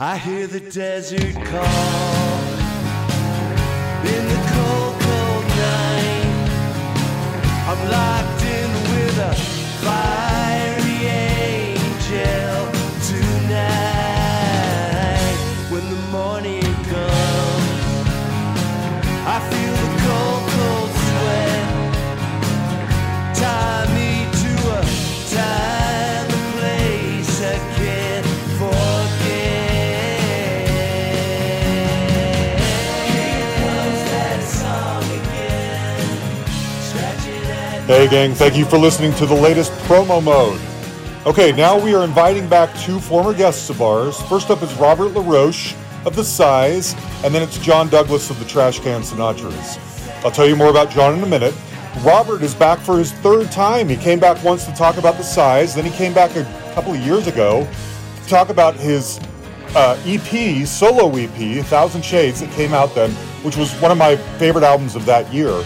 I hear the desert call. In the cold, Hey, gang, thank you for listening to the latest promo mode. Okay, now we are inviting back two former guests of ours. First up is Robert LaRoche of The Sighs, and then it's John Douglas of the Trashcan Sinatras. I'll tell you more about John in a minute. Robert is back for his third time. He came back once to talk about The Sighs, then he came back a couple of years ago to talk about his uh, EP, solo EP, Thousand Shades, that came out then, which was one of my favorite albums of that year.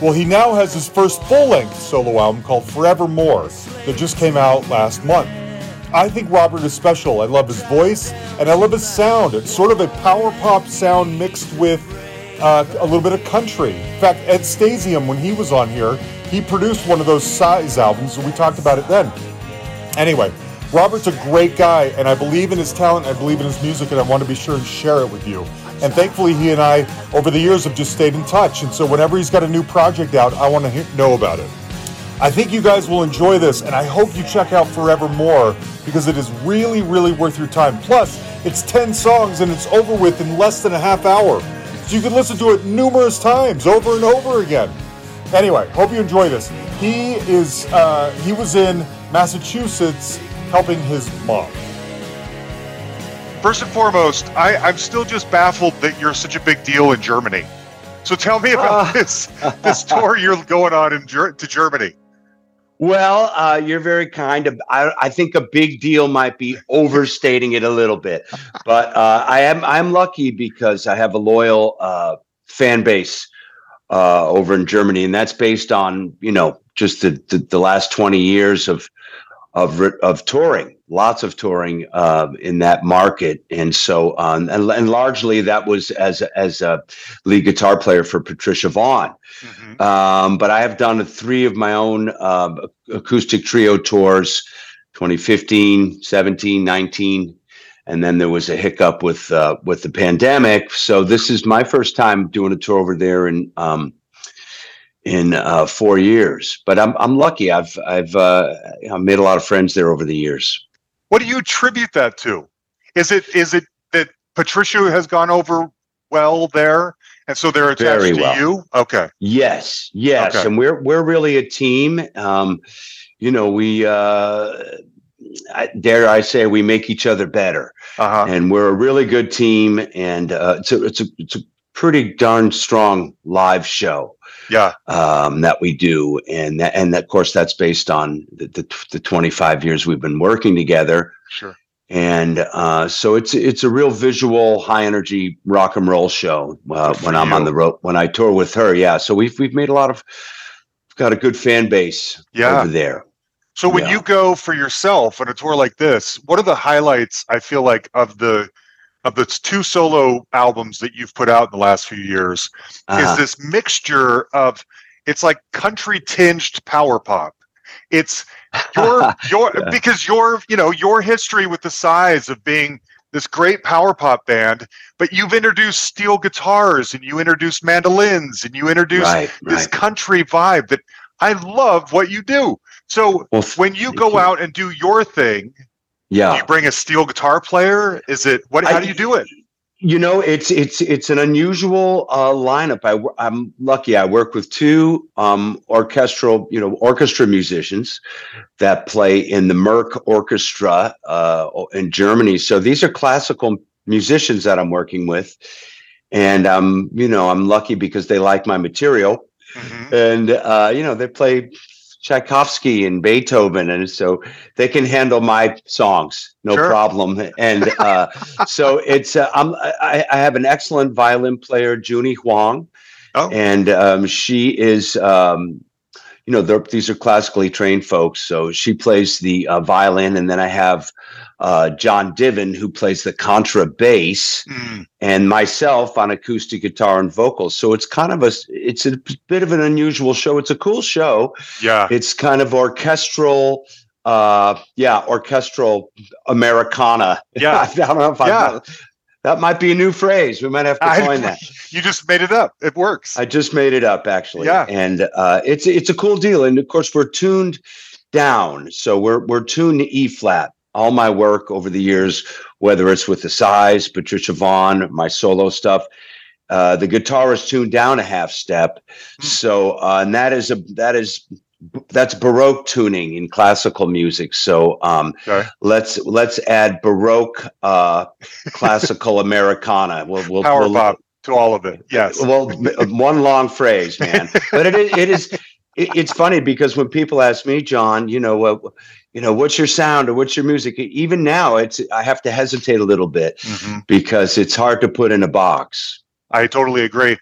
Well, he now has his first full length solo album called Forevermore that just came out last month. I think Robert is special. I love his voice and I love his sound. It's sort of a power pop sound mixed with uh, a little bit of country. In fact, Ed Stasium, when he was on here, he produced one of those Sighs albums, and we talked about it then. Anyway, Robert's a great guy, and I believe in his talent, I believe in his music, and I want to be sure and share it with you. And thankfully, he and I, over the years, have just stayed in touch. And so, whenever he's got a new project out, I want to know about it. I think you guys will enjoy this, and I hope you check out Forevermore because it is really, really worth your time. Plus, it's 10 songs and it's over with in less than a half hour. So you can listen to it numerous times, over and over again. Anyway, hope you enjoy this. He is, uh, he was in Massachusetts helping his mom. First and foremost, I, I'm still just baffled that you're such a big deal in Germany. So tell me about Ah. this this tour you're going on in to Germany. Well, uh, you're very kind. Of, I, I think a big deal might be overstating it a little bit, but uh, I am I'm lucky because I have a loyal uh, fan base uh, over in Germany, and that's based on you know just the the, the last twenty years of of of touring, lots of touring uh, in that market, and so on, and, and largely that was as as a lead guitar player for Patricia Vonne. Mhm. Um, but I have done three of my own uh, acoustic trio tours 2015, 17, 19. And then there was a hiccup with uh, with the pandemic. So this is my first time doing a tour over there in um, in uh, four years. But I'm I'm lucky. I've I've uh, I've made a lot of friends there over the years. What do you attribute that to? Is it is it that Patricia has gone over well there, and so they're attached Very to you? Okay. Yes, yes, Okay. and we're we're really a team. Um, you know, we uh, I, dare I say we make each other better. Uh huh. and we're a really good team and uh, it's a it's a it's a pretty darn strong live show Yeah. um, that we do and that, and of course that's based on the, the the 25 years we've been working together Sure. and uh, so it's it's a real visual high energy rock and roll show uh, when I'm on the road when I tour with her yeah so we've we've made a lot of got a good fan base Yeah. over there So when Yeah. you go for yourself on a tour like this, what are the highlights? I feel like of the of the two solo albums that you've put out in the last few years Uh, is this mixture of it's like country tinged power pop. It's your your Yeah. because your you know your history with the Sighs of being this great power pop band, but you've introduced steel guitars and you introduced mandolins and you introduced right this right country vibe that I love what you do. So well when you go you. out and do your thing, yeah do you bring a steel guitar player? Is it what? How I- do you do it? You know, it's it's it's an unusual uh, lineup. I, I'm lucky. I work with two um, orchestral, you know, orchestra musicians that play in the Merck Orchestra uh, in Germany. So these are classical musicians that I'm working with, and um, you know, I'm lucky because they like my material, Mhm. and uh, you know, they play Tchaikovsky and Beethoven, and so they can handle my songs, no Sure. problem. And uh, so it's uh, I'm, I, I have an excellent violin player, Junie Huang, Oh. and um, she is um, you know, they're- these are classically trained folks. So she plays the uh, violin, and then I have uh, John Divin who plays the contrabass, Mm, and myself on acoustic guitar and vocals. So it's kind of a, it's a bit of an unusual show. It's a cool show. yeah. It's kind of orchestral. Uh, yeah, orchestral Americana. Yeah. I don't know if Yeah. I. That might be a new phrase. We might have to I- coin that. You just made it up. It works. I just made it up actually. Yeah. And uh, it's it's a cool deal. And of course we're tuned down. So we're we're tuned to E flat. All my work over the years, whether it's with the Sighs, Patricia Vonne, my solo stuff, uh, the guitar is tuned down a half step. Hmm. So uh, and that is a that is that's baroque tuning in classical music. So um, Okay. let's let's add baroque uh, classical Americana. We'll, we'll, Power we'll, pop to all of it. Yes. well, one long phrase, man. But it is, it is it, it's funny because when people ask me, John, you know, you know, what's your sound or what's your music? Even now, it's I have to hesitate a little bit Mhm. because it's hard to put in a box. I totally agree.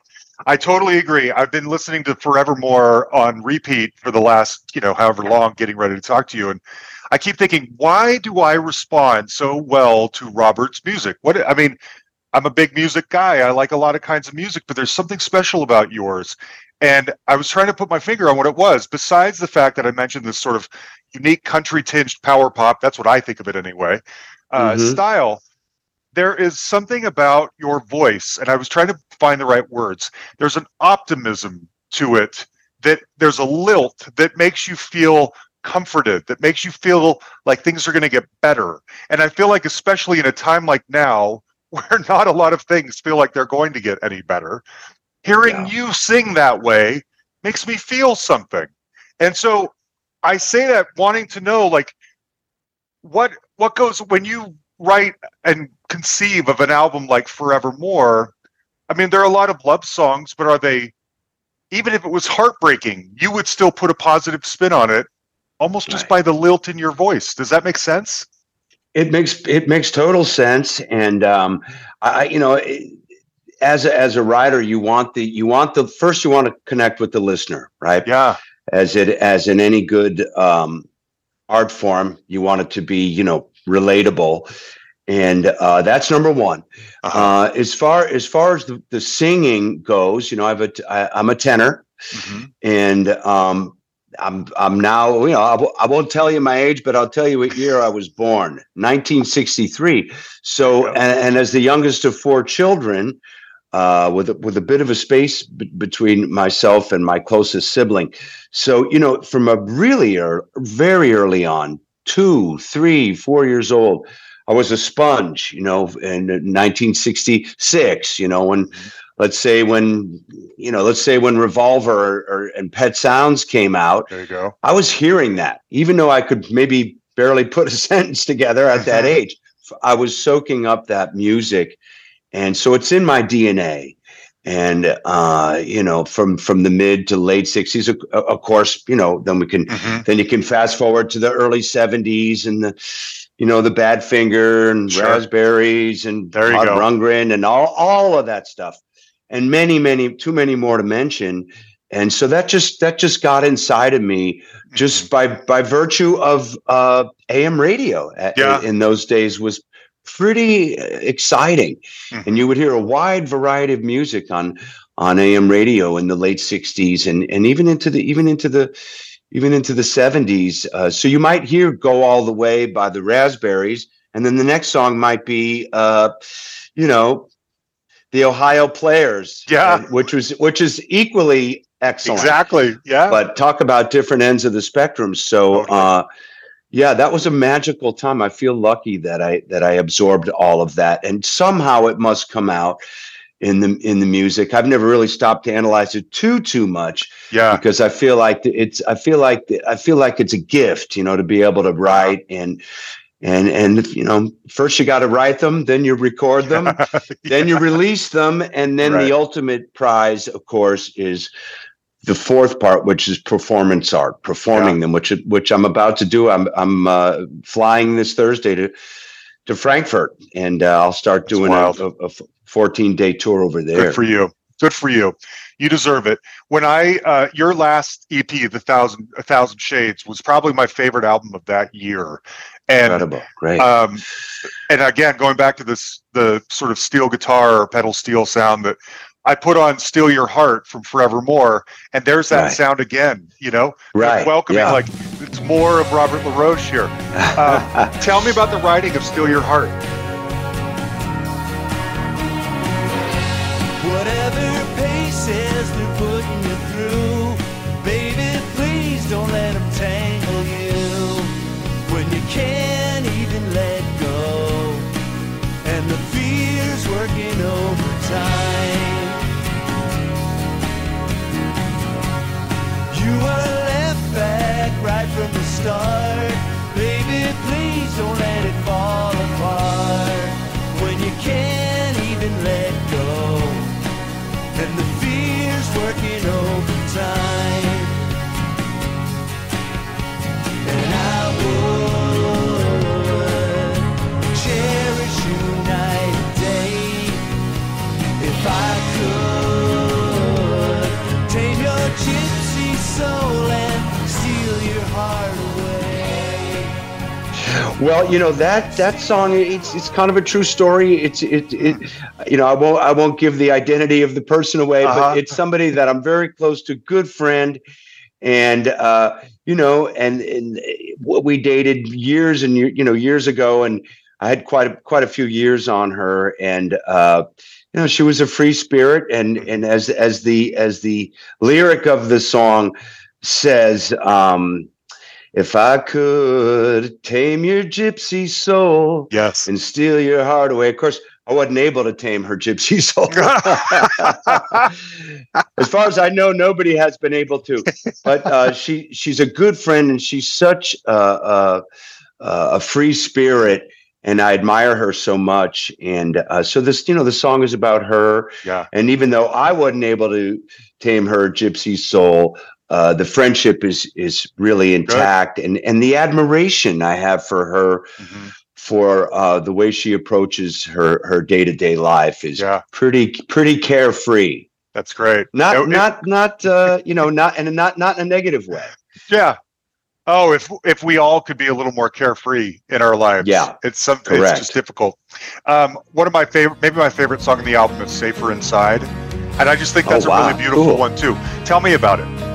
I totally agree. I've been listening to Forevermore on repeat for the last, you know, however long, getting ready to talk to you. And I keep thinking, why do I respond so well to Robert's music? What I mean, I'm a big music guy. I like a lot of kinds of music, but there's something special about yours. And I was trying to put my finger on what it was, besides the fact that I mentioned this sort of unique country tinged power pop. That's what I think of it anyway. Uh, Mhm. Style. There is something about your voice, and I was trying to find the right words. There's an optimism to it that there's a lilt that makes you feel comforted, that makes you feel like things are going to get better. And I feel like, especially in a time like now, where not a lot of things feel like they're going to get any better, hearing Yeah. you sing that way makes me feel something. And so I say that wanting to know, like, what what goes when you write and conceive of an album like Forevermore. I mean, there are a lot of love songs, but are they, even if it was heartbreaking, you would still put a positive spin on it, almost just by the lilt in your voice. Does that make sense? It makes it makes total sense, and um, I, I- you know, it- as a, as a writer, you want the you want the first you want to connect with the listener, right? Yeah. as it as in any good um, art form you want it to be you know relatable and uh, that's number one Uh-huh. uh, as far as far as the, the singing goes you know i've a I, i'm a tenor Mhm. and um, i'm i'm now you know I w- I won't tell you my age but i'll tell you what year i was born 1963 so and, and as the youngest of four children uh, with a, with a bit of a space b- between myself and my closest sibling. So you know, from a really ear very early on, two, three, four years old, I was a sponge. You know, in 1966. You know, when mm-hmm. let's say when you know, let's say when Revolver or, or and Pet Sounds came out, There you go. I was hearing that, even though I could maybe barely put a sentence together at that age. I was soaking up that music, and so it's in my DNA. And uh, you know, from from the mid to late '60s, of, of course, you know, then we can Mhm. then you can fast forward to the early '70s and the you know the Badfinger and Sure. Raspberries and There Todd. Rundgren and all all of that stuff, and many many too many more to mention. And so that just that just got inside of me just by by virtue of uh, AM radio a- Yeah. in those days was pretty uh, exciting, Mhm. and you would hear a wide variety of music on on AM radio in the late '60s and and even into the even into the even into the '70s. Uh, so you might hear "Go All the Way" by the Raspberries, and then the next song might be, uh, you know, the Ohio Players, Yeah. uh, which was which is equally excellent Exactly. Yeah. but talk about different ends of the spectrum so Totally. uh yeah that was a magical time i feel lucky that i that i absorbed all of that and somehow it must come out in the in the music i've never really stopped to analyze it too too much yeah. because i feel like it's i feel like i feel like it's a gift you know to be able to write and and and you know first you got to write them then you record them then you release them and then Right. the ultimate prize of course is the fourth part which is performance art performing them which which i'm about to do i'm i'm uh, flying this thursday to to frankfurt and uh, i'll start That's doing a, a, a 14 day tour over there Good for you. Good for you. You deserve it. When I uh, your last EP, the thousand a thousand shades, was probably my favorite album of that year, and Incredible. Great. um, and again going back to this the sort of steel guitar or pedal steel sound that I put on "Steal Your Heart" from Forevermore, and there's that Right. sound again. You know, right. welcoming yeah. like it's more of Robert LaRoche here. Uh, tell me about the writing of "Steal Your Heart." Right Well, you know that that song it's it's kind of a true story. It's it it you know I won't I won't give the identity of the person away, Uh-huh. but it's somebody that I'm very close to, good friend, and uh, you know, and and what we dated years and you know years ago, and I had quite a, quite a few years on her, and uh, you know she was a free spirit, and and as as the as the lyric of the song says. um if I could tame your gypsy soul Yes. and steal your heart away. Of course, I wasn't able to tame her gypsy soul. as far as I know, nobody has been able to. But uh, she she's a good friend, and she's such uh, uh, a free spirit, and I admire her so much. And uh, so this, you know, the song is about her. yeah. And even though I wasn't able to tame her gypsy soul, uh, the friendship is is really intact, and and the admiration I have for her Mhm. for uh, the way she approaches her her day to day life is Yeah. pretty pretty carefree. That's great. Not It- it- not not uh, you know not and not not in a negative way. Yeah. Oh, if if we all could be a little more carefree in our lives. Yeah. It's some it's just difficult. Um, one of my favorite maybe my favorite song in the album is Safer Inside. And I just think Oh, that's a really beautiful Cool. one too. Tell me about it.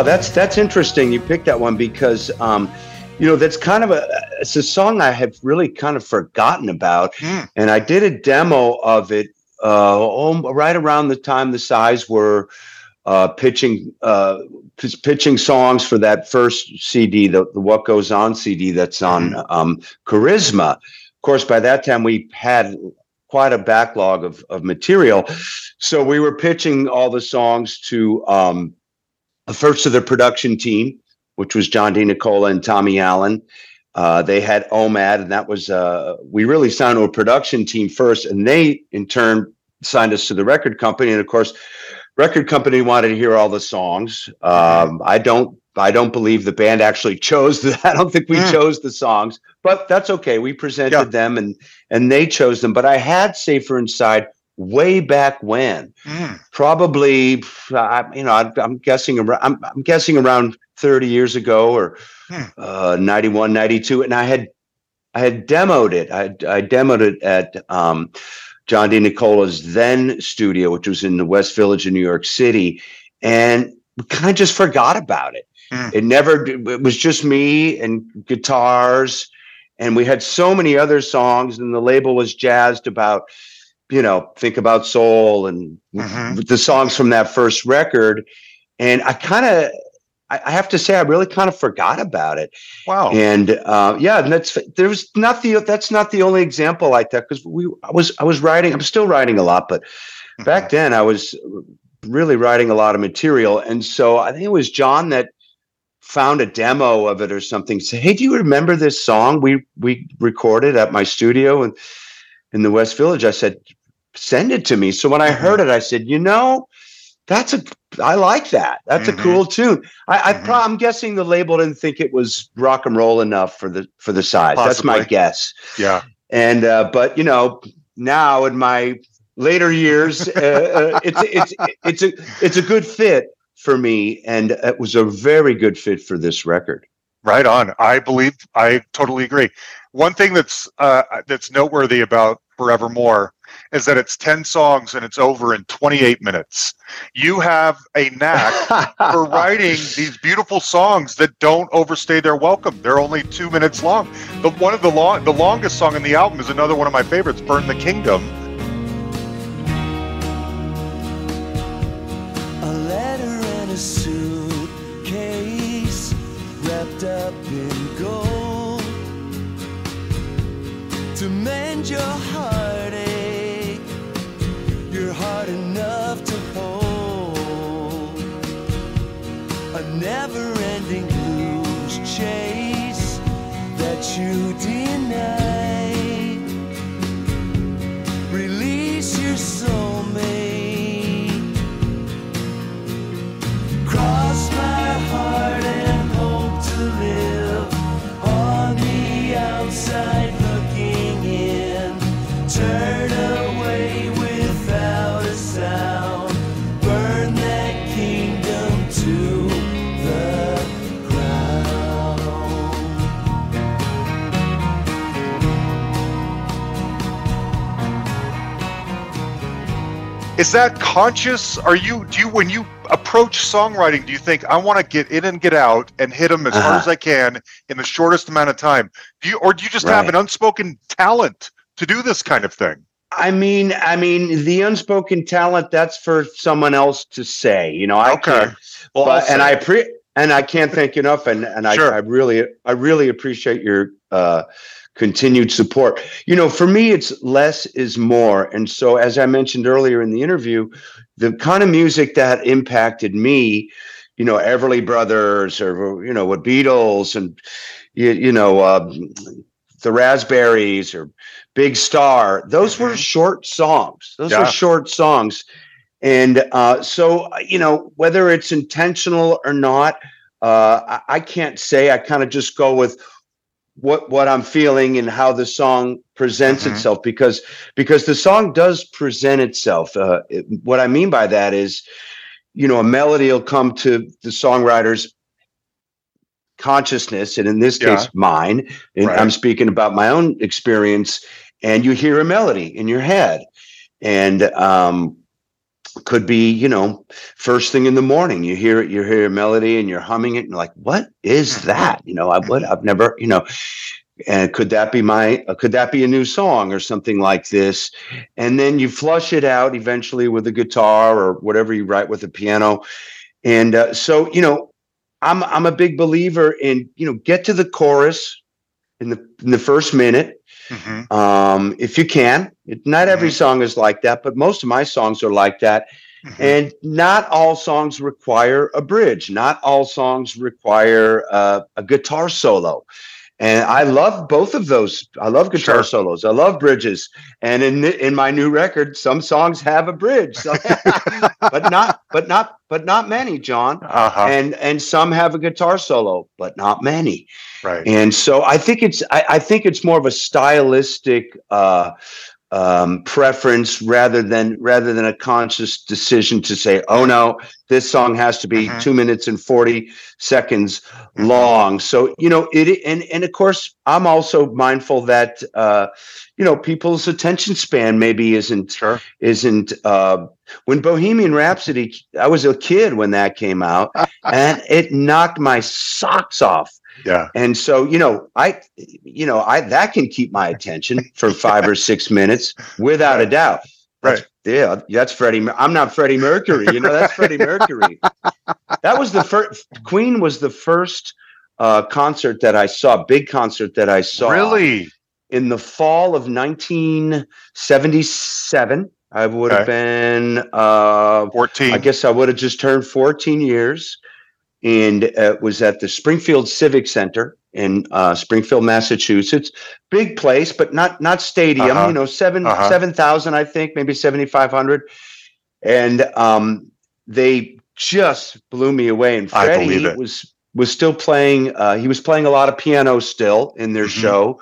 Wow, that's that's interesting. You picked that one because um, you know that's kind of a it's a song I have really kind of forgotten about, Hmm. and I did a demo of it uh, right around the time the Sighs were uh, pitching uh, p- pitching songs for that first CD, the, the What Goes On CD that's on um, Charisma. Of course, by that time we had quite a backlog of, of material, so we were pitching all the songs to um, first of the production team, which was John DeNicola and Tommy Allen. Uh, they had OMAD, and that was uh, we really signed to a production team first, and they in turn signed us to the record company. And of course, record company wanted to hear all the songs. Um, I don't. I don't believe the band actually chose the. I don't think we Mm. chose the songs, but that's okay. We presented Yeah. them, and and they chose them. But I had Safer Inside way back when Mm. probably I, you know I, i'm guessing around I'm, I'm guessing around 30 years ago or Hmm. uh 91 92 and i had i had demoed it i i demoed it at um John DeNicola's then studio, which was in the West Village in New York City, and we kind of just forgot about it. Mm. It never. It was just me and guitars, and we had so many other songs, and the label was jazzed about, you know, think about soul and Mhm. the songs from that first record, and I kind of. I I have to say, I really kind of forgot about it. Wow. And uh, yeah, and that's there's not the that's not the only example like that because we I was I was writing I'm still writing a lot, but Mm-hmm. back then I was really writing a lot of material, and so I think it was John that found a demo of it or something. Say, hey, do you remember this song we we recorded at my studio and in the West Village? I said, send it to me. So when I Mhm. heard it, I said, you know. That's a, I like that. That's Mhm. a cool tune. I, I Mhm. pro- I'm guessing the label didn't think it was rock and roll enough for the for the Sighs. That's my guess. Yeah. And uh, but you know, now in my later years, uh, uh, it's it's it's a it's a good fit for me, and it was a very good fit for this record. Right on. I believe I totally agree. One thing that's uh, that's noteworthy about Forevermore is that it's ten songs and it's over in 28 minutes. You have a knack for writing these beautiful songs that don't overstay their welcome. They're only two minutes long. The one of the long, the longest song in the album is another one of my favorites, "Burn the Kingdom." Mend your heartache. You're hard enough to hold. A never-ending blues chase that you deny. Release your soulmate. Cross my heart Is that conscious? Are you do you when you approach songwriting? Do you think I want to get in and get out and hit them as hard Uh-huh. as I can in the shortest amount of time? Do you or do you just have an unspoken talent to do this kind of thing? I mean, I mean, the unspoken talent that's for someone else to say. You know, I Okay. Well, but, and I pre and I can't thank you enough. And and Sure. I, I really I really appreciate your uh, continued support. You know, for me, it's less is more. And so, as I mentioned earlier in the interview, the kind of music that impacted me, you know, Everly Brothers or you know what Beatles and you, you know um, the Raspberries or Big Star. Those were Mhm. short songs. Those Yeah. were short songs. And uh, so, you know, whether it's intentional or not, uh, I, I can't say. I kind of just go with what what I'm feeling and how the song presents Mhm. itself because because the song does present itself. Uh, it- what I mean by that is, you know, a melody will come to the songwriter's consciousness, and in this Yeah. case, mine. And Right. I'm speaking about my own experience, and you hear a melody in your head, and um, could be you know first thing in the morning. You hear it you hear a melody and you're humming it and you're like what is Mhm. that? You know i would i've never you know and could that be my uh, could that be a new song or something like this? And then you flush it out eventually with a guitar or whatever you write with a piano. And uh, so you know i'm i'm a big believer in you know get to the chorus in the in the first minute Mhm. um if you can it, not every song is like that but most of my songs are like that Mhm. and not all songs require a bridge. Not all songs require uh, a guitar solo. And I love both of those. I love guitar Sure. solos. I love bridges. And in in my new record, some songs have a bridge, So- but not but not but not many, John. Uh-huh. And and some have a guitar solo, but not many. right. And so I think it's I, I think it's more of a stylistic uh, um, preference rather than rather than a conscious decision to say, "Oh no, this song has to be Mhm. two minutes and forty seconds Mhm. long." So you know it, and and of course, I'm also mindful that uh, you know people's attention span maybe isn't Sure. isn't uh, when Bohemian Rhapsody. I was a kid when that came out, and it knocked my socks off. Yeah. And so, you know, I, you know, I that can keep my attention for five or six minutes without a doubt. That's, Right. Yeah, that's Freddie. I'm not Freddie Mercury. You know, that's Freddie Mercury. That was the first. Queen was the first uh, concert that I saw. Big concert that I saw. Really? in the fall of 1977. I would have been uh, 14. I guess I would have just turned 14 years, and uh, was at the Springfield Civic Center in uh, Springfield, Massachusetts. Big place, but not not stadium. Uh-huh. You know, 7 Uh-huh. seven thousand, I think, maybe 7,500, and um, they just blew me away. And I Freddie believe it. was was still playing. Uh, he was playing a lot of piano still in their Mhm. show.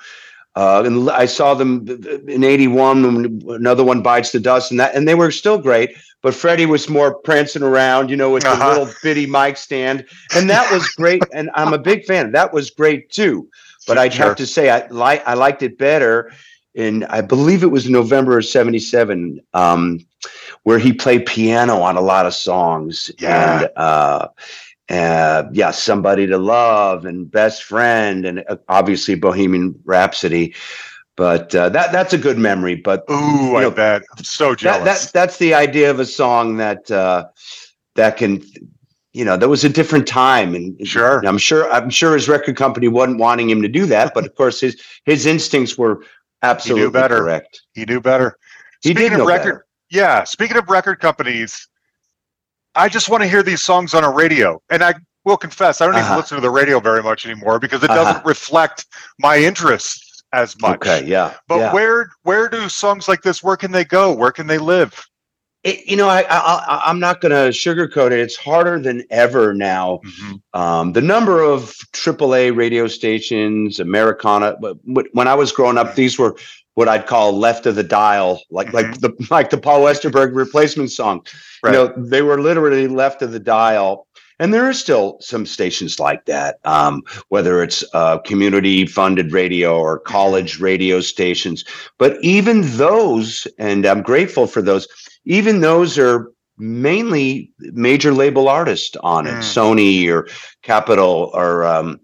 Uh, and I saw them in '81 when another one bites the dust, and that, and they were still great. But Freddie was more prancing around, you know, with Uh-huh. the little bitty mic stand, and that was great. and I'm a big fan. That was great too. But I'd Sure. have to say I like I liked it better And I believe it was November of '77, um, where he played piano on a lot of songs. Yeah. And uh, uh, yeah, somebody to love and best friend, and uh, obviously Bohemian Rhapsody. But uh, that that's a good memory. But Ooh, I know, bet. I'm so jealous. that that's the idea of a song that uh, that can, you know, that was a different time, and Sure. I'm sure I'm sure his record company wasn't wanting him to do that, but of course his his instincts were absolutely better. correct. he knew better. He Speaking did of know record, better. yeah. Speaking of record companies, I just want to hear these songs on a radio, and I will confess, I don't even Uh-huh. listen to the radio very much anymore because it Uh-huh. doesn't reflect my interests as much. Okay, yeah, But yeah. where where do songs like this? Where can they go? Where can they live? It- you know, I, I, I I'm not going to sugarcoat it. It's harder than ever now. Um, the number of AAA radio stations, Americana. When I was growing up, these were what I'd call left of the dial, like like the like the Paul Westerberg replacement song. Right. You know, they were literally left of the dial. And there are still some stations like that, um, whether it's uh, community funded radio or college radio stations. But even those, and I'm grateful for those, even those are mainly major label artists on it, Mm. Sony or Capitol or um,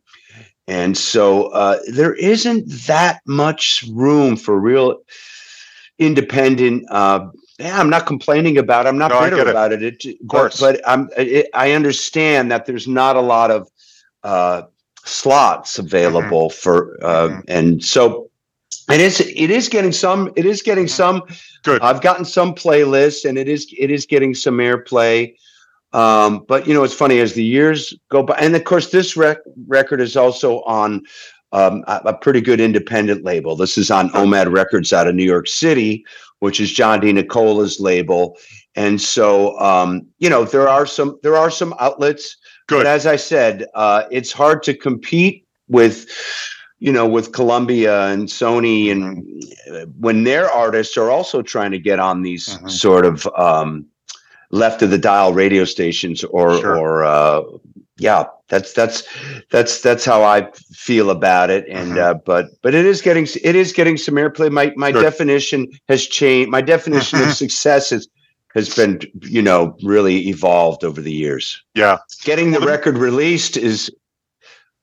and so uh, there isn't that much room for real independent. Uh, yeah, I'm not complaining about. It. I'm not No, bitter it. about it. it of course. but, but I'm. It, I understand that there's not a lot of uh, slots available for, uh, Mhm. and so it is. It is getting some. It is getting some. Good. I've gotten some playlists, and it is. It is getting some airplay. Um, but you know, it's funny as the years go by, and of course, this rec- record is also on um, a, a pretty good independent label. This is on OMAD Records out of New York City, which is John DeNicola's label. And so, um, you know, there are some there are some outlets. Good. But as I said, uh, it's hard to compete with, you know, with Columbia and Sony, and uh, when their artists are also trying to get on these Mhm. sort of um, left of the dial radio stations, or Sure. or uh, yeah, that's that's that's that's how I feel about it. And Mhm. uh, but but it is getting it is getting some airplay. My my Good. definition has changed. My definition of success is has been you know really evolved over the years. Yeah, Getting the the- record released is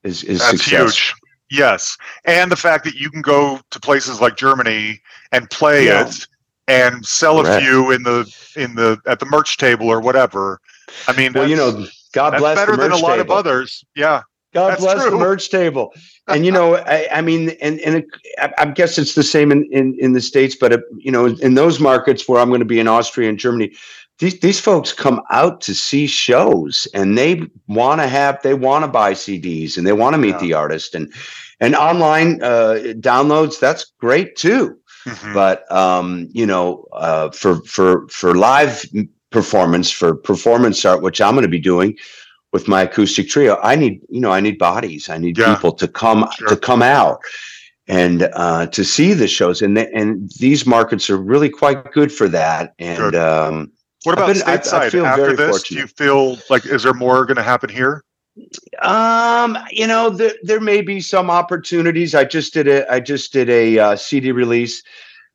is is that's success. huge. Yes, and the fact that you can go to places like Germany and play Yeah. it and sell Correct. a few in the in the at the merch table or whatever. I mean, Well, you know, God that's bless better than a lot of others. Yeah, God That's bless the merch table. And you know, I, I mean, and and it, I, I guess it's the same in in, in the states, but it, you know, in those markets where I'm going to be in Austria and Germany, these these folks come out to see shows, and they want to have they want to buy CDs, and they want to meet Yeah. the artist, and and online uh, downloads. That's great too Mhm. but um, you know, uh, for for for live performance, for performance art, which I'm going to be doing with my acoustic trio, I need you know I need bodies, I need Yeah. people to come Sure. to come out, and uh, to see the shows. And th- and these markets are really quite good for that. And Good. um, What about been- I- I stateside? feel After this, fortunate. do you feel like is there more going to happen here? Um, you know, there there may be some opportunities. I just did a I just did a uh, CD release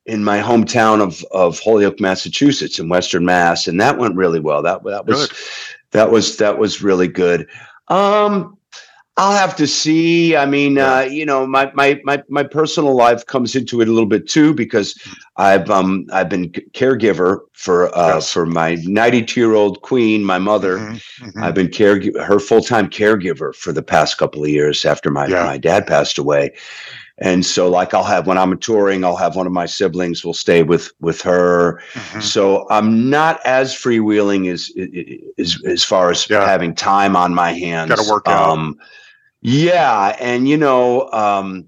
in my hometown of of Holyoke, Massachusetts, in Western Mass, and that went really well. That that was Good. that was that was really good. Um, I'll have to see. I mean, uh, you know, my my my my personal life comes into it a little bit too because I've um I've been caregiver for uh Yes. for my 92 year old queen, my mother. Mhm, mhm. I've been care her full time caregiver for the past couple of years after my Yeah. my dad passed away, and so like I'll have when I'm touring, I'll have one of my siblings will stay with with her. Mhm. So I'm not as freewheeling as as as far as Yeah. having time on my hands. Gotta work out. Um, yeah, and you know. um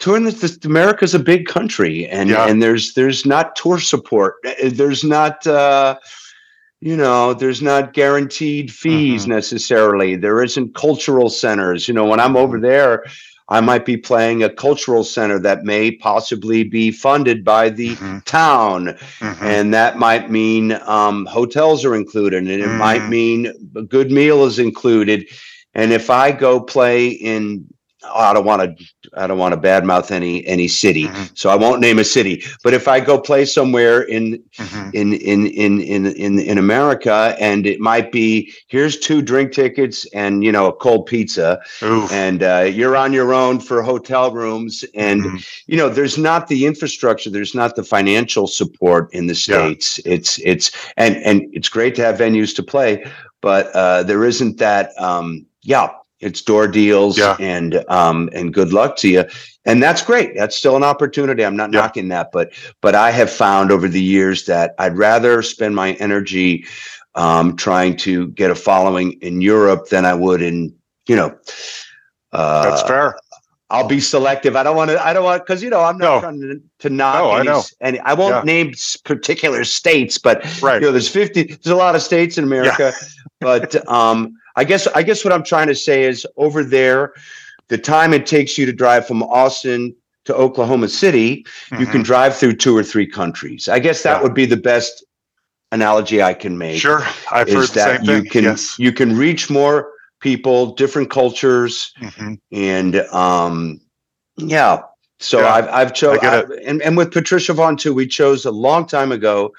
touring this, this america's a big country and Yeah. and there's there's not tour support Uh, there's not uh you know there's not guaranteed fees Mm-hmm. necessarily there isn't cultural centers you know when i'm Mm-hmm. over there i might be playing a cultural center that may possibly be funded by the Mhm. town Mhm. and that might mean um, hotels are included and it might Mhm. mean a good meal is included and if i go play in oh, i don't want to i don't want to badmouth any any city Mhm. so i won't name a city but if i go play somewhere in Mhm. in in in in in, in america and it might be here's two drink tickets and you know a cold pizza Oof. and uh, you're on your own for hotel rooms and Mhm. you know there's not the infrastructure there's not the financial support in the Yeah. states it's it's and and it's great to have venues to play but uh there isn't that um yeah it's door deals Yeah. and um and good luck to you and that's great that's still an opportunity i'm not Yeah. knocking that but but i have found over the years that i'd rather spend my energy um trying to get a following in europe than i would in you know uh That's fair. I'll be selective. I don't want to. I don't want because you know I'm not No. trying to, to knock. No, I any, know. s- any. I won't Yeah. name particular states, but Right. you know, there's 50. There's a lot of states in America, but um, I guess I guess what I'm trying to say is over there, the time it takes you to drive from Austin to Oklahoma City, you can Mhm. drive through two or three countries. I guess that Yeah. would be the best analogy I can make Sure. I've heard that same you thing. can yes. you can reach more people, different cultures, Mhm. and um, yeah. So Yeah, I've I've I chose get and and with Patricia Vonne too, we chose a long time ago.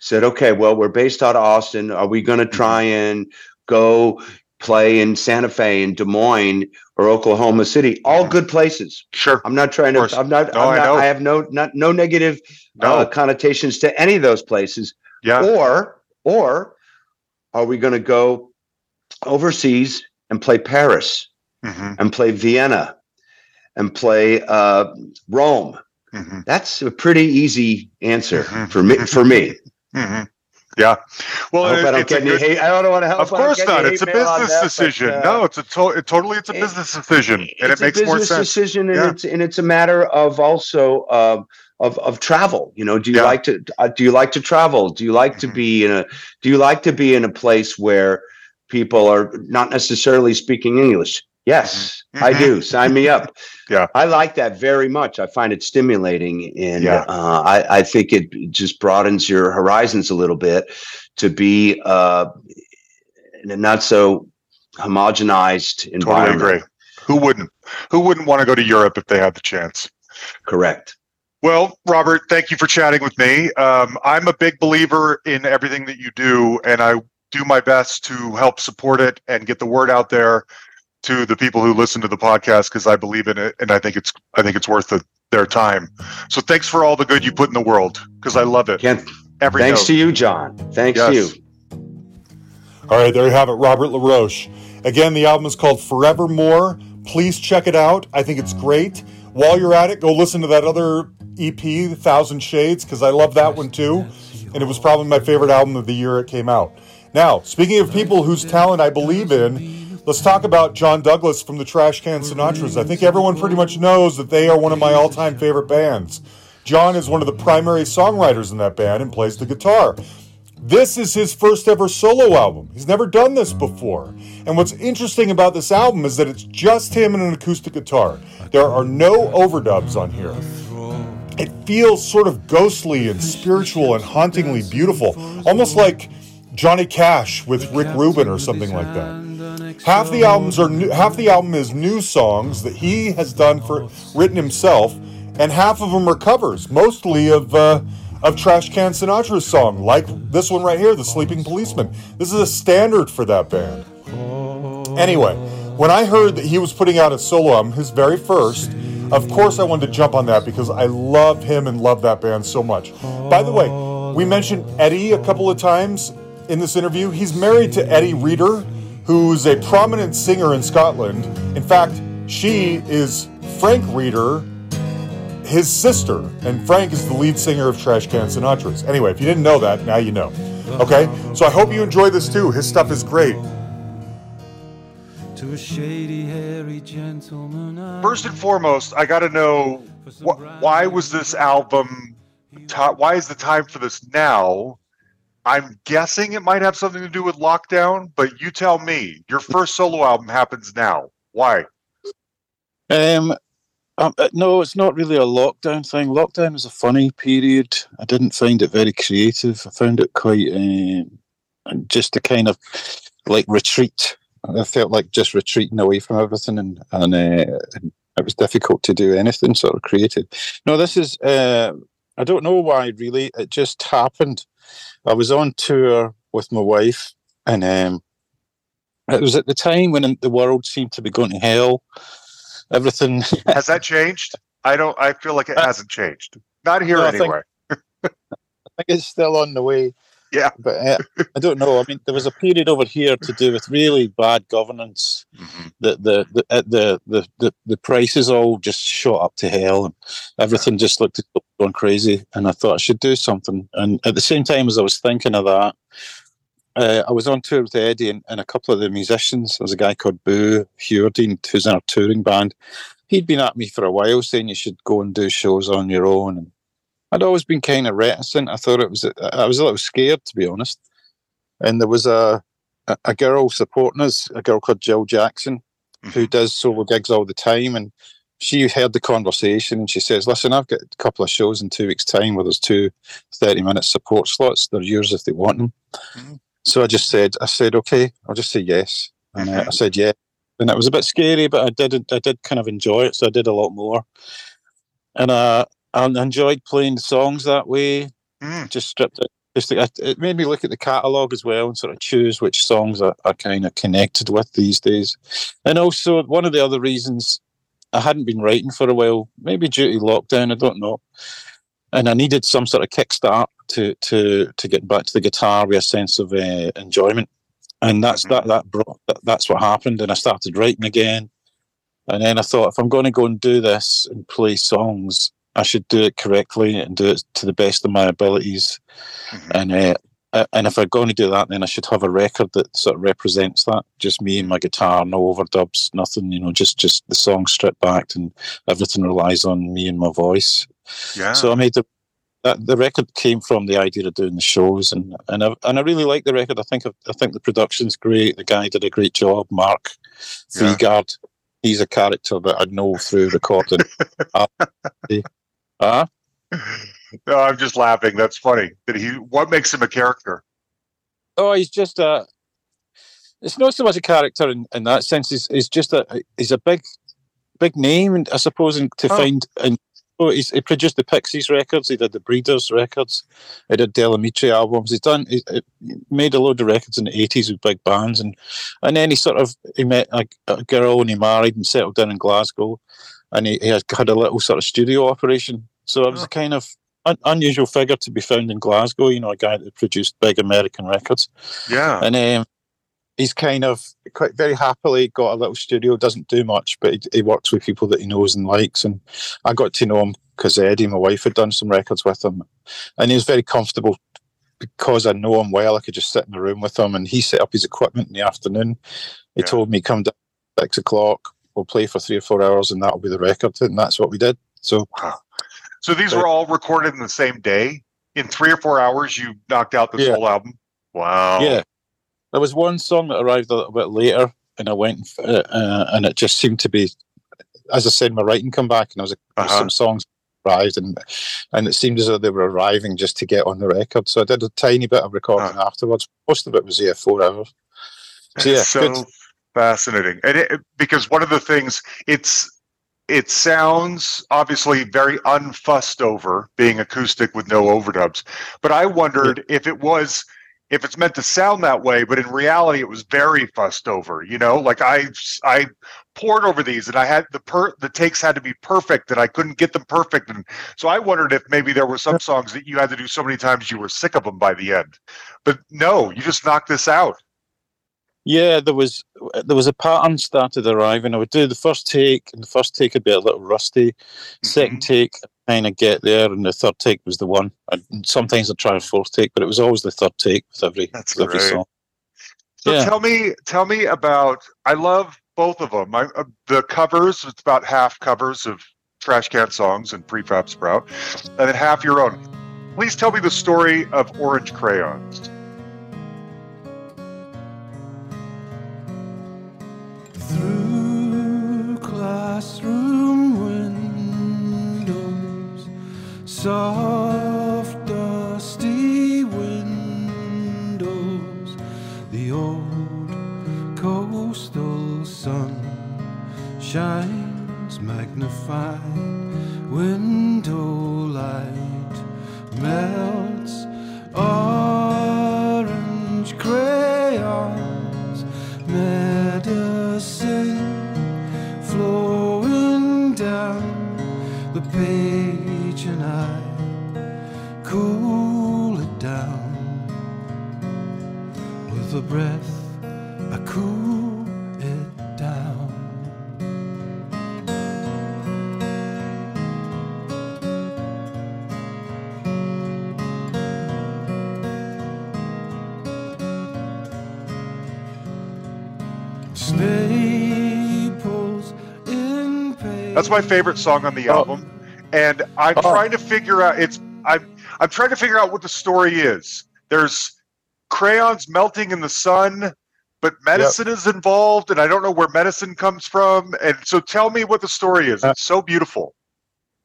Said okay, well we're based out of Austin. Are we going to Mm-hmm. try and go play in Santa Fe, in Des Moines, or Oklahoma City? All good places. Sure. I'm not trying to. I'm not. No, I'm not know. I have no not no negative No. uh, connotations to any of those places yeah. or or are we going to go overseas and play Paris Mhm. and play Vienna and play uh, Rome? Mhm. That's a pretty easy answer Mhm. for me. For me, Mhm. Yeah. Well, I it- I don't it's get good- hate. I don't want to help. Of course not. It's a business uh, decision. no, it's a to- it, totally it's a it- business decision, and it it's makes a more business sense. decision, and Yeah. it's and it's a matter of also um, of of travel. You know, do you Yeah. like to uh, do you like to travel? Do you like to Mhm. be in a do you like to be in a place where people are not necessarily speaking English? Yes, I Mhm. do. Sign me up. Yeah. I like that very much. I find it stimulating, and Yeah. uh, I, I think it just broadens your horizons a little bit to be uh, not so homogenized Totally environment. agree. Who wouldn't? Who wouldn't want to go to Europe if they had the chance? Correct. Well, Robert, thank you for chatting with me. Um, I'm a big believer in everything that you do, and I do my best to help support it and get the word out there to the people who listen to the podcast because I believe in it and I think it's I think it's worth the, their time. So thanks for all the good you put in the world because I love it. Can't, Every thanks note. to you, John. Thanks Yes. to you. All right, there you have it, Robert LaRoche. Again, the album is called Forevermore. Please check it out. I think it's great. While you're at it, go listen to that other EP, Thousand Shades, because I love that one too. And it was probably my favorite album of the year it came out. Now, speaking of people whose talent I believe in, let's talk about John Douglas from the Trashcan Sinatras. I think everyone pretty much knows that they are one of my all time favorite bands. John is one of the primary songwriters in that band and plays the guitar. This is his first ever solo album. He's never done this before. And what's interesting about this album is that it's just him and an acoustic guitar. There are no overdubs on here. It feels sort of ghostly and spiritual and hauntingly beautiful, almost like Johnny Cash with Rick Rubin or something like that. Half the albums are new, half the album is new songs that he has done for written himself, and half of them are covers, mostly of uh, of Trashcan Sinatra's song, like this one right here, The Sleeping Policeman. This is a standard for that band. Anyway, when I heard that he was putting out a solo album, his very first, of course I wanted to jump on that because I love him and love that band so much. By the way, we mentioned Eddie a couple of times in this interview. He's married to Eddie Reader, who's a prominent singer in Scotland. In fact, she is Frank Reader, his sister, and Frank is the lead singer of Trashcan Sinatra's. Anyway, if you didn't know that, now you know. Okay, so I hope you enjoy this too. His stuff is great. To a shady, hairy gentleman. First and foremost, I got to know wh- why was this album? Ti- why is the time for this now? I'm guessing it might have something to do with lockdown, but you tell me. Your first solo album happens now. Why? Um, um, uh, no, it's not really a lockdown thing. Lockdown was a funny period. I didn't find it very creative. I found it quite um, just a kind of like retreat. I felt like just retreating away from everything, and and, uh, it was difficult to do anything sort of creative. No, this is. Uh, I don't know why really. It just happened. I was on tour with my wife, and um, it was at the time when the world seemed to be going to hell. Everything Has that changed? I don't. I feel like it Uh, hasn't changed. Not here no, I think- anyway. I think it's still on the way. Yeah. But uh, I don't know. I mean, there was a period over here to do with really bad governance. Mhm. The the the uh, the the, the, the prices all just shot up to hell, and everything just looked going crazy. And I thought I should do something. And at the same time as I was thinking of that, uh, I was on tour with Eddi and, and a couple of the musicians. There's a guy called Boo Hewerdine, who's in our touring band. He'd been at me for a while saying you should go and do shows on your own. And I'd always been kind of reticent. I thought it was, I was a little scared, to be honest. And there was a, a, a girl supporting us, a girl called Jill Jackson, who does solo gigs all the time. And she heard the conversation and she says, Listen, I've got a couple of shows in two weeks' time where there's two 30 minute support slots. They're yours if they want them. Mhm. So I just said, I said, okay, I'll just say yes. And uh, I said, yeah. And it was a bit scary, but I did, I did kind of enjoy it. So I did a lot more. And uh, I enjoyed playing the songs that way. Mm. Just stripped it. Just it made me look at the catalogue as well and sort of choose which songs I, I kind of connected with these days. And also, one of the other reasons I hadn't been writing for a while, maybe due to lockdown, I don't know. And I needed some sort of kickstart to to to get back to the guitar with a sense of uh, enjoyment. And that's Mhm. that that brought that, that's what happened. And I started writing again. And then I thought, if I'm going to go and do this and play songs, I should do it correctly and do it to the best of my abilities. Mhm. And uh, and if I'm going to do that, then I should have a record that sort of represents that. Just me and my guitar, no overdubs, nothing. You know, just just the song stripped back, and everything relies on me and my voice. Yeah. So I made the that the record came from the idea of doing the shows, and and I, and I really like the record. I think I think the production's great. The guy did a great job. Mark Yeah. He's a character that I know through recording. Ah, no, I'm just laughing. That's funny. That he. What makes him a character? oh, he's just a. It's not so much a character in, in that sense. He's, he's just a he's a big, big name, and I suppose in, to Oh. find and. Oh, he's, he produced the Pixies records. He did the Breeders records. He did Del Amitri albums. He's done. He, he made a load of records in the eighties with big bands, and and then he sort of he met a, a girl and he married and settled down in Glasgow, and he, he had a little sort of studio operation. So it was Oh. a kind of un, unusual figure to be found in Glasgow. You know, a guy that produced big American records, Yeah. and um, he's kind of quite very happily got a little studio. Doesn't do much, but he, he works with people that he knows and likes. And I got to know him because Eddi, my wife, had done some records with him, and he was very comfortable because I know him well. I could just sit in the room with him, and he set up his equipment in the afternoon. He Yeah. told me come down at six o'clock. We'll play for three or four hours, and that'll be the record. And that's what we did. So So these were all recorded in the same day. in three or four hours you knocked out this Yeah. whole album. Wow. Yeah, there was one song that arrived a little bit later, and I went, uh, uh, and it just seemed to be, as I said, my writing come back, and I was, Uh-huh. some songs arrived, and and it seemed as though they were arriving just to get on the record. So I did a tiny bit of recording afterwards. Most of it was yeah, four hours. So yeah, so fascinating, and it, because one of the things it's it sounds obviously very unfussed over being acoustic with no overdubs, but I wondered if it was if it's meant to sound that way, but in reality it was very fussed over. You know, like I I poured over these, and I had the per the takes had to be perfect, and I couldn't get them perfect, and so I wondered if maybe there were some songs that you had to do so many times you were sick of them by the end. But no, you just knocked this out. Yeah, there was there was a pattern started arriving. I would do the first take, and the first take would be a little rusty. Second take, kind of get there, and the third take was the one. And sometimes I'd try a fourth take, but it was always the third take with every That's with every song. So Yeah. tell me, tell me about. I love both of them. I, uh, the covers. It's about half covers of trash can songs and prefab sprout, and then half your own. Please tell me the story of Orange Crayons. Through classroom windows, soft dusty windows, the old coastal sun shines magnified. Window light page, and I cool it down with a breath. I cool it down. Staples That's my favorite song on the Oh. album, and I'm Oh. trying to figure out. It's I'm I'm trying to figure out what the story is. There's crayons melting in the sun, but medicine is involved, and I don't know where medicine comes from. And so, tell me what the story is. Uh, It's so beautiful.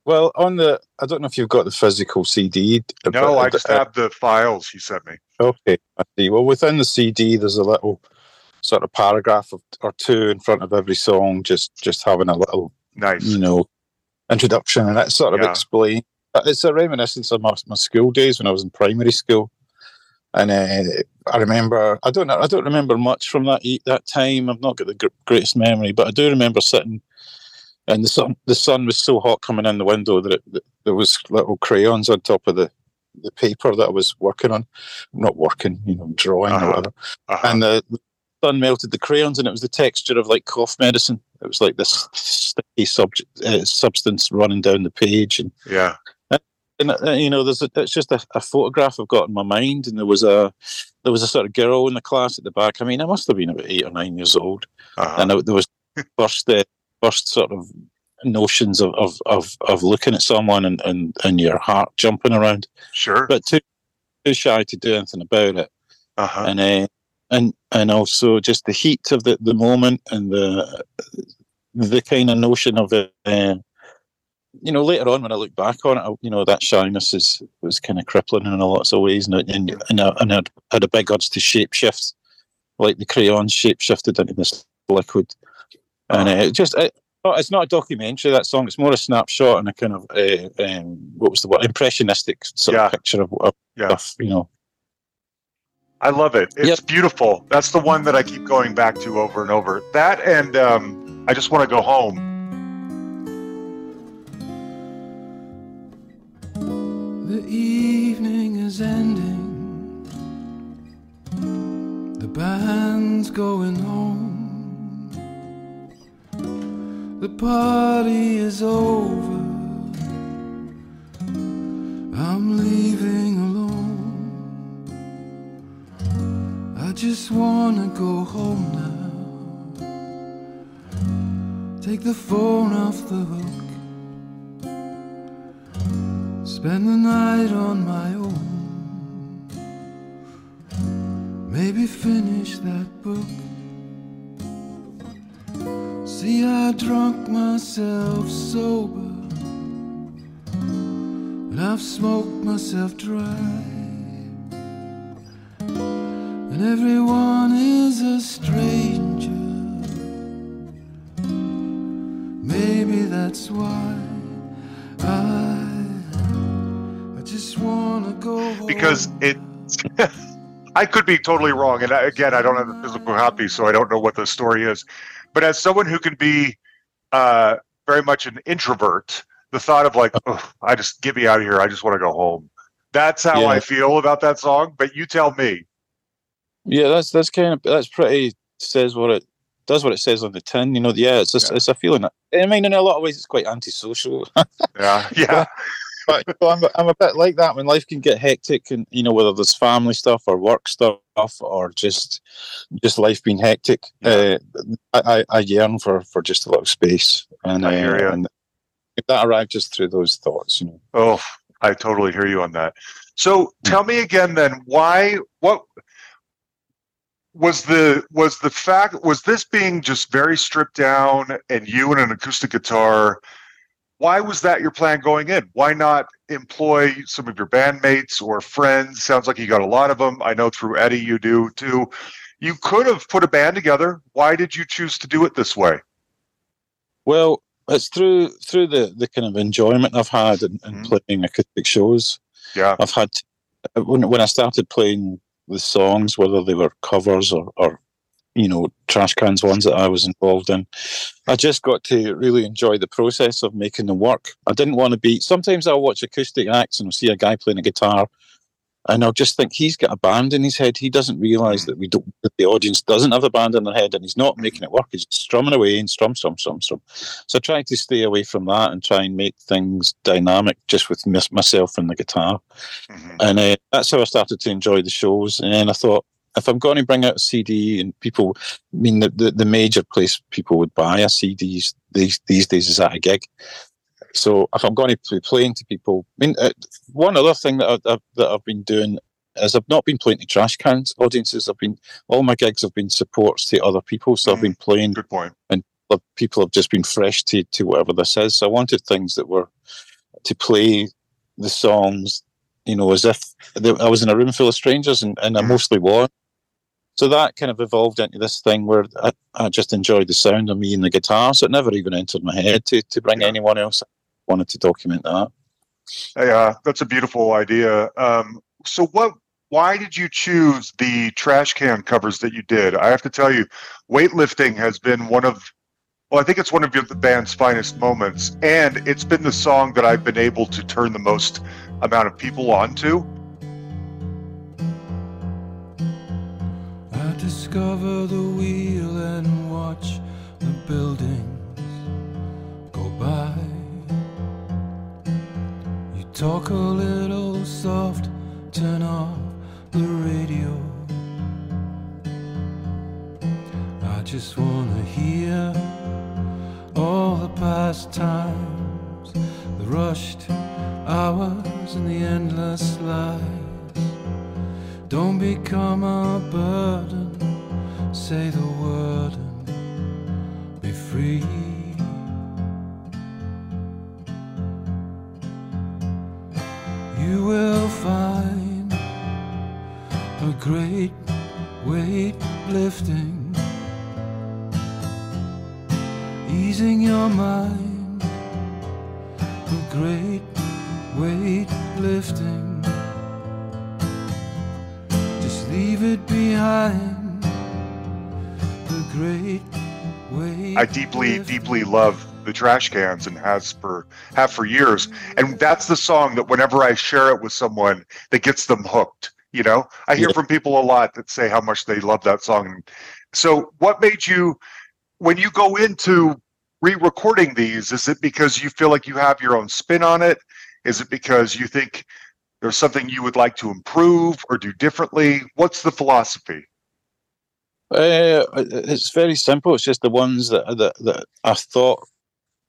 Well, on the I don't know if you've got the physical CD. No, but- I just uh, have the files you sent me. Okay, I see. Well, within the CD, there's a little sort of paragraph of, or two in front of every song, just just having a little, Nice. you know, introduction, and that sort of Yeah. explain. It's a reminiscence of my, my school days when I was in primary school, and uh, I remember. I don't know. I don't remember much from that that time. I've not got the greatest memory, but I do remember sitting. And the sun, the sun was so hot coming in the window that, it, that there was little crayons on top of the, the paper that I was working on. Not working, you know, drawing Uh-huh. or whatever Uh-huh. and the sun melted the crayons, and it was the texture of like cough medicine. It was like this sticky subject, uh, substance running down the page, and, yeah. and uh, you know, there's a, it's just a, a photograph I've got in my mind, and there was a there was a sort of girl in the class at the back. I mean, I must have been about eight or nine years old, Uh-huh. and I, there was first uh, first sort of notions of of of, of looking at someone and, and and your heart jumping around, Sure. but too too shy to do anything about it Uh-huh. and uh, and and also just the heat of the, the moment and the the kind of notion of it. Uh, you know, later on when I look back on it, I, you know that shyness is was kind of crippling in a lots of ways, and and and, I, and I'd had a big urge to shapeshift, like the crayons shapeshifted into this liquid, and uh, it just. It, oh, it's not a documentary. That song. It's more a snapshot and a kind of uh, um, what was the word? Impressionistic sort Yeah. of picture of, of Yeah. stuff. You know. I love it. It's Yep. beautiful. That's the one that I keep going back to over and over. That and um, I just want to go home. The evening is ending. The band's going home. The party is over. Just wanna go home now. Take the phone off the hook. Spend the night on my own. Maybe finish that book. See, I drunk myself sober. And I've smoked myself dry. And everyone is a stranger. Maybe that's why I, I just wanna go because it I could be totally wrong. And again I don't have the physical copy so I don't know what the story is. But as someone who can be uh, very much an introvert the thought of like oh, I just get me out of here. I just want to go home. That's how Yeah. I feel about that song. But you tell me Yeah, that's that's kind of that's pretty says what it does what it says on the tin. You know, yeah, it's just Yeah. it's a feeling. I mean, in a lot of ways, it's quite antisocial. yeah yeah but you know, I'm I'm a bit like that when life can get hectic, and you know whether there's family stuff or work stuff or just just life being hectic. Yeah. Uh, I, I yearn for for just a little space, and I hear uh, ya. and that arrived just through those thoughts. You know. Oh, I totally hear you on that. So tell me again then why what was the was the fact was this being just very stripped down and you and an acoustic guitar why was that your plan going in? Why not employ some of your bandmates or friends? Sounds like you got a lot of them i know through eddi you do too. You could have put a band together. Why did you choose to do it this way? Well, it's through through the the kind of enjoyment I've had in, in Mhm. playing acoustic shows. yeah. I've had when when I started playing the songs, whether they were covers or, or you know trash cans ones that I was involved in, I just got to really enjoy the process of making them work. I didn't want to be. Sometimes I'll watch acoustic acts and I'll see a guy playing a guitar, and I'll just think he's got a band in his head. He doesn't realize that we don't. That the audience doesn't have a band in their head, and he's not making it work. He's strumming away and strum, strum, strum, strum. So I try to stay away from that and try and make things dynamic just with myself and the guitar Mhm. and uh, that's how I started to enjoy the shows. And then I thought, if I'm going to bring out a CD, and people, I mean, the, the, the major place people would buy a CD these these days is at a gig. So if I'm going to be playing to people, I mean, uh, one other thing that I've, I've, that I've been doing is I've not been playing to trash cans audiences. I've been all my gigs have been supports to other people. So I've been playing good point the people have just been fresh to, to whatever this is. So I wanted things that were to play the songs, you know, as if they, I was in a room full of strangers, and, and I Mhm. mostly was. So that kind of evolved into this thing where I, I just enjoyed the sound of me and the guitar. So it never even entered my head to, to bring Yeah. anyone else. I wanted to document that. Yeah, that's a beautiful idea. Um, so, what? Why did you choose the trash can covers that you did? I have to tell you, weightlifting has been one of, well, I think it's one of the band's finest moments, and it's been the song that I've been able to turn the most amount of people onto. I discover the wheel and watch the buildings go by. Talk a little soft, turn off the radio. I just wanna hear all the past times, the rushed hours and the endless lies. Don't become a burden. Say the word and be free. You will find a great weight lifting, easing your mind. A great weight lifting. Just leave it behind. The great weight. I deeply, deeply love the trash cans and has for have for years, and that's the song that whenever I share it with someone, that gets them hooked. You know, I hear Yeah. from people a lot that say how much they love that song. So, what made you, when you go into re-recording these, is it because you feel like you have your own spin on it? Is it because you think there's something you would like to improve or do differently? What's the philosophy? Uh, it's very simple. It's just the ones that that, that I thought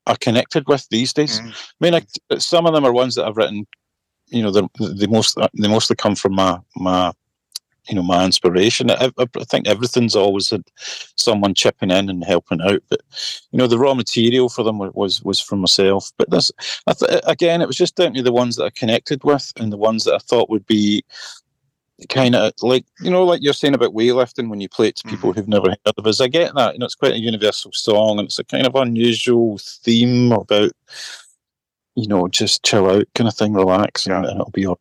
are connected with these days. Mhm. I mean, I, some of them are ones that I've written you know, they most they mostly come from my my you know my inspiration. I, I, think everything's always had someone chipping in and helping out, but you know the raw material for them was was from myself. But this th- again, it was just down to the ones that I connected with and the ones that I thought would be kind of like you know like you're saying about weightlifting when you play it to people mm-hmm. who've never heard of us. I get that. You know, it's quite a universal song and it's a kind of unusual theme about you know just chill out kind of thing, relax, yeah. and, and it'll be all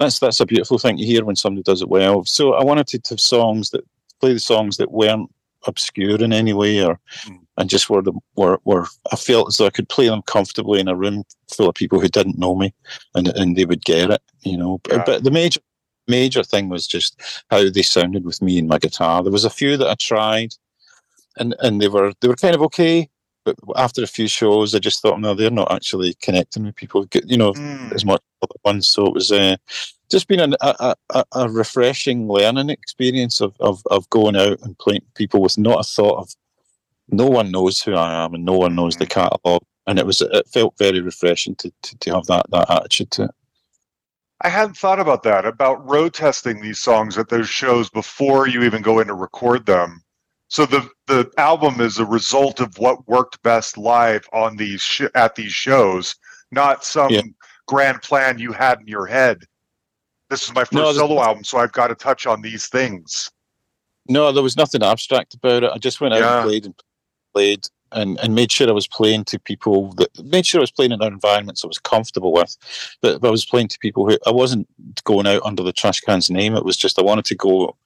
that's that's a beautiful thing to hear when somebody does it well. So I wanted to have songs that play the songs that weren't obscure in any way, or mm. and just were the were were I felt as though I could play them comfortably in a room full of people who didn't know me, and and they would get it, you know. Yeah. But, but the major major thing was just how they sounded with me and my guitar. There was a few that I tried, and and they were they were kind of okay, but after a few shows, I just thought, no, they're not actually connecting with people, you know, mm. as much as ones. So it was uh, just been an, a, a, a, refreshing learning experience of, of, of going out and playing people with not a thought of no one knows who I am and no one knows the mm. catalogue. And it was it felt very refreshing to, to, to have that, that attitude to it. I hadn't thought about that, about road testing these songs at those shows before you even go in to record them so the the album is a result of what worked best live on these sh- at these shows, not some yeah. grand plan you had in your head. This is my first no, solo album, so I've got to touch on these things. No, there was nothing abstract about it. I just went out yeah. and played and played and, and made sure I was playing to people that made sure I was playing in an environment I was comfortable with. But, but I was playing to people who I wasn't going out under the trash can's name. It was just I wanted to go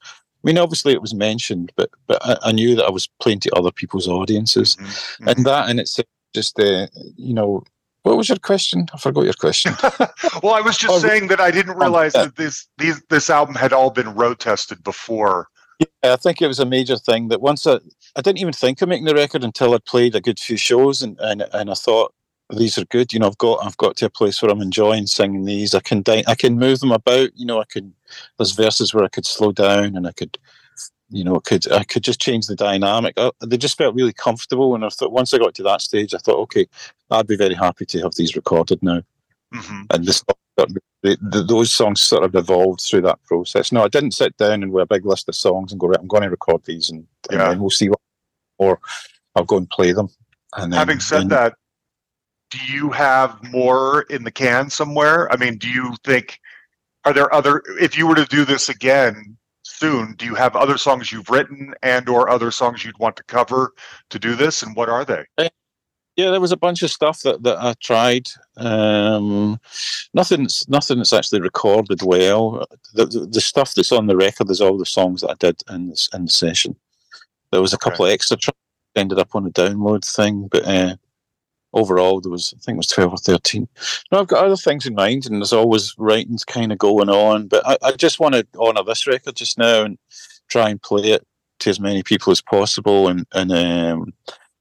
I mean, obviously it was mentioned, but but I, I knew that I was playing to other people's audiences, mm-hmm. mm-hmm. and that and it's just uh, you know what was your question? I forgot your question. well, I was just oh, saying that I didn't realize that this these, this album had all been road tested before. Yeah, I think it was a major thing that once I I didn't even think of making the record until I'd played a good few shows and and, and I thought these are good. You know, I've got I've got to a place where I'm enjoying singing these. I can di- I can move them about. You know, I can. There's verses where I could slow down and I could, you know, could I could just change the dynamic. I, they just felt really comfortable, and I thought once I got to that stage, I thought, okay, I'd be very happy to have these recorded now. Mm-hmm. And this, the, the, those songs sort of evolved through that process. No, I didn't sit down and with a big list of songs and go, right, I'm going to record these, and, yeah. and we'll see what, or I'll go and play them. And then, Having said that, do you have more in the can somewhere? I mean, do you think are there other if you were to do this again soon, do you have other songs you've written and or other songs you'd want to cover to do this and what are they? Uh, Yeah, there was a bunch of stuff that, that I tried. Um, nothing's nothing that's actually recorded well. The, the, the, stuff that's on the record is all the songs that I did in this in the session. There was a couple of extra tracks ended up on a download thing, but uh, overall there was I think it was twelve or thirteen. No, I've got other things in mind, and there's always writings kind of going on. But I, I just want to honour this record just now and try and play it to as many people as possible. And and um,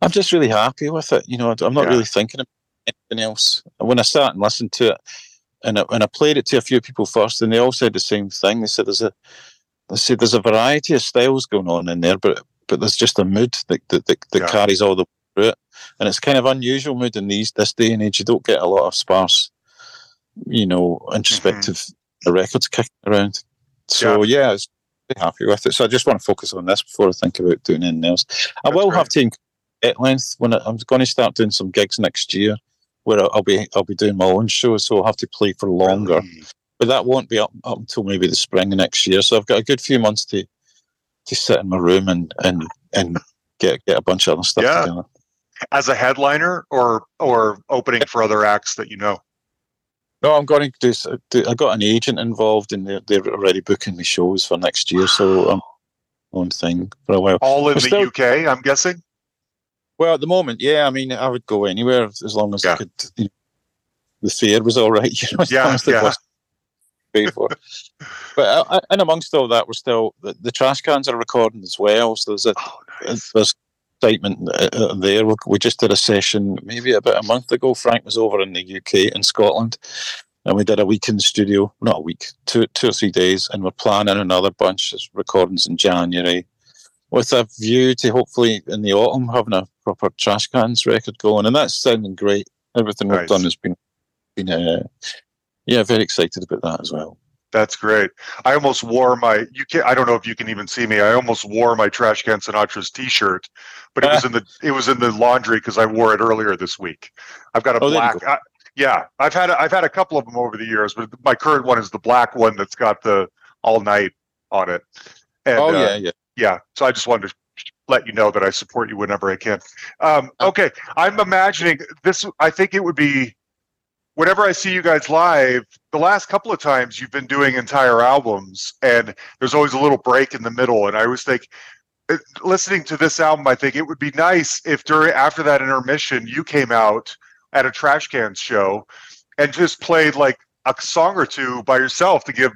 I'm just really happy with it. You know, I'm not yeah. really thinking of anything else. When I start and listen to it, and I, and I played it to a few people first, and they all said the same thing. They said there's a they said there's a variety of styles going on in there, but but there's just a mood that that, that, that yeah. carries all the way through it. And it's kind of unusual mood in these this day and age. You don't get a lot of sparse, you know, introspective mm-hmm. records kicking around. So yeah, yeah I was happy with it. So I just want to focus on this before I think about doing anything else. I will great. have to at length when I, I'm going to start doing some gigs next year where I'll be I'll be doing my own show, so I'll have to play for longer. Really? But that won't be up, up until maybe the spring of next year. So I've got a good few months to to sit in my room and and and get get a bunch of other stuff yeah. together as a headliner or or opening for other acts that you know? No, I'm going to do. do I got an agent involved, and they're, they're already booking me shows for next year. So um, I'm on thing for a while. All in but the still, UK, I'm guessing. Well, at the moment, yeah. I mean, I would go anywhere as long as yeah. I could. You know, the fare was all right. You know, yeah, yeah. For. but uh, and amongst all that, we're still the, the, trash cans are recording as well. So there's a oh, nice. there's excitement uh, uh, there. We just did a session maybe about a month ago. Frank was over in the UK in Scotland, and we did a week in the studio. Not a week, two two or three days, and we're planning another bunch of recordings in January, with a view to hopefully in the autumn having a proper trash cans record going. And that's sounding great. Everything nice. we've done has been been uh, yeah, very excited about that as well. That's great. I almost wore my you can I don't know if you can even see me. I almost wore my Trashcan Sinatra's t-shirt, but it was in the it was in the laundry because I wore it earlier this week. I've got a Oh, black. I, yeah, I've had a, I've had a couple of them over the years, but my current one is the black one that's got the all night on it. And, oh uh, yeah, yeah. So I just wanted to let you know that I support you whenever I can. Um, Oh. okay, I'm imagining this. I think it would be whenever I see you guys live. The last couple of times you've been doing entire albums, and there's always a little break in the middle. And I always think, uh, listening to this album, I think it would be nice if during after that intermission you came out at a trash cans show and just played like a song or two by yourself to give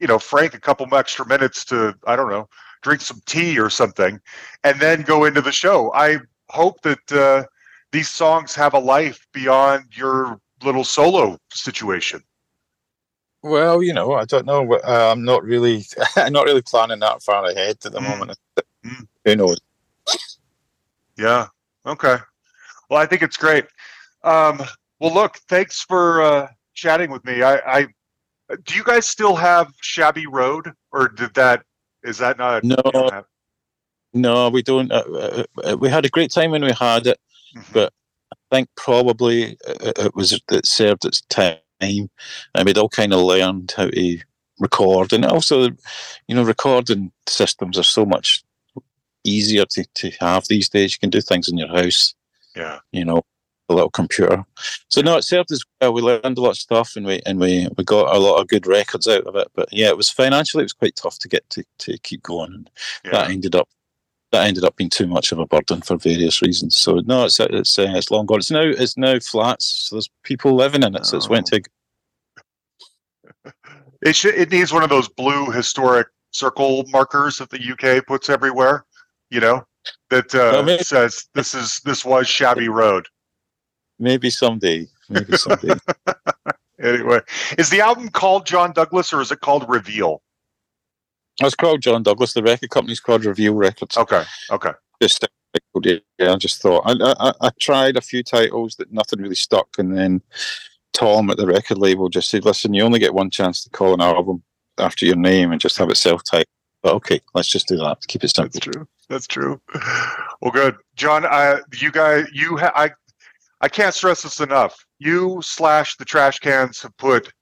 you know Frank a couple extra minutes to I don't know drink some tea or something, and then go into the show. I hope that uh, these songs have a life beyond your little solo situation. Well, you know, I don't know. Uh, I'm not really, I'm not really planning that far ahead at the Mm. moment. Mm. Who knows? Yeah. Okay. Well, I think it's great. Um, well, look, thanks for uh, chatting with me. I, I do you guys still have Shabby Road, or did that? Is that not? No. have- No, we don't. Uh, uh, uh, we had a great time when we had it. Mhm. But- I think probably it, it was it served its time, and we'd all kind of learned how to record, and also, you know, recording systems are so much easier to, to have these days. You can do things in your house, yeah. you know, little computer. So no, it served us well. We learned a lot of stuff, and we and we we got a lot of good records out of it. But yeah, it was financially it was quite tough to get to to keep going, and Yeah. that ended up that ended up being too much of a burden for various reasons. So no, it's it's uh, it's long gone. It's now it's now flats. So there's people living in it. So it's went to It should. It needs one of those blue historic circle markers that the UK puts everywhere. You know, that uh, Well, maybe- says this is this was Shabby Road. Maybe someday. Maybe someday. Anyway, is the album called John Douglas or is it called Reveal? it's called John Douglas. The record company's called Reveal Records. Okay. Okay. Just yeah, I just thought I, I I tried a few titles that nothing really stuck, and then Tom at the record label just said, "Listen, you only get one chance to call an album after your name and just have it self-titled." But okay, let's just do that. Keep it simple. That's true. That's true. Well, good, John. Uh, you guys, you, ha- I, I can't stress this enough. You slash the trash cans have put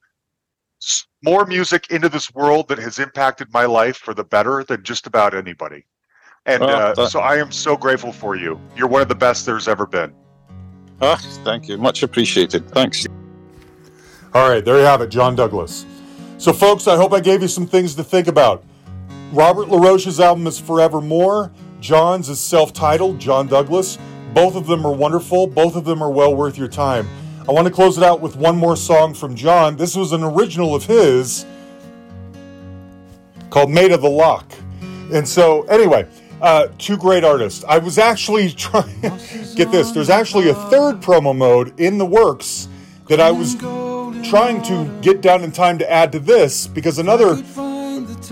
more music into this world that has impacted my life for the better than just about anybody. And Well, uh, so I am so grateful for you. You're one of the best there's ever been. Ah, thank you, much appreciated. Thanks. All right, there you have it, John Douglas. So, folks, I hope I gave you some things to think about. Robert LaRoche's album is Forevermore. John's is self titled, John Douglas. Both of them are wonderful. Both of them are well worth your time. I want to close it out with one more song from John. This was an original of his called Maid of the Loch. And so, anyway, uh, two great artists. I was actually trying, get this, there's actually a third promo mode in the works that I was trying to get down in time to add to this because another,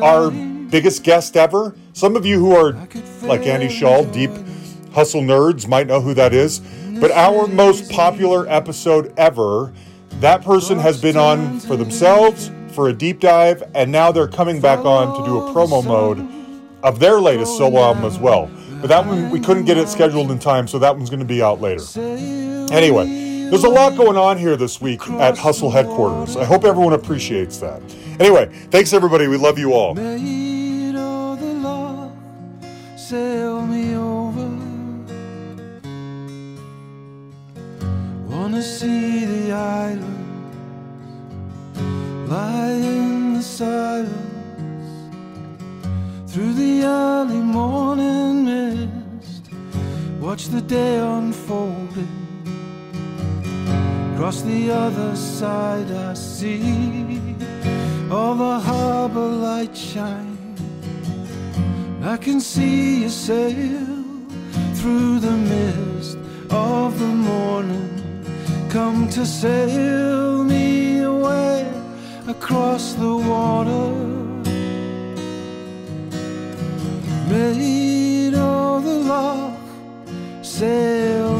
our biggest guest ever, some of you who are like Andy Shaw, deep hustle nerds, might know who that is, but our most popular episode ever, that person has been on for themselves for a deep dive, and now they're coming back on to do a promo mode of their latest solo album as well. But that one, we couldn't get it scheduled in time, so that one's going to be out later. Anyway, there's a lot going on here this week at Hustle headquarters. I hope everyone appreciates that. Anyway, thanks everybody. We love you all. Wanna see the islands lie in the silence through the early morning mist. Watch the day unfolding. Across the other side, I see all the harbor lights shine. I can see you sail through the mist of the morning. Come to sail me away across the water. Maid of the Loch, sail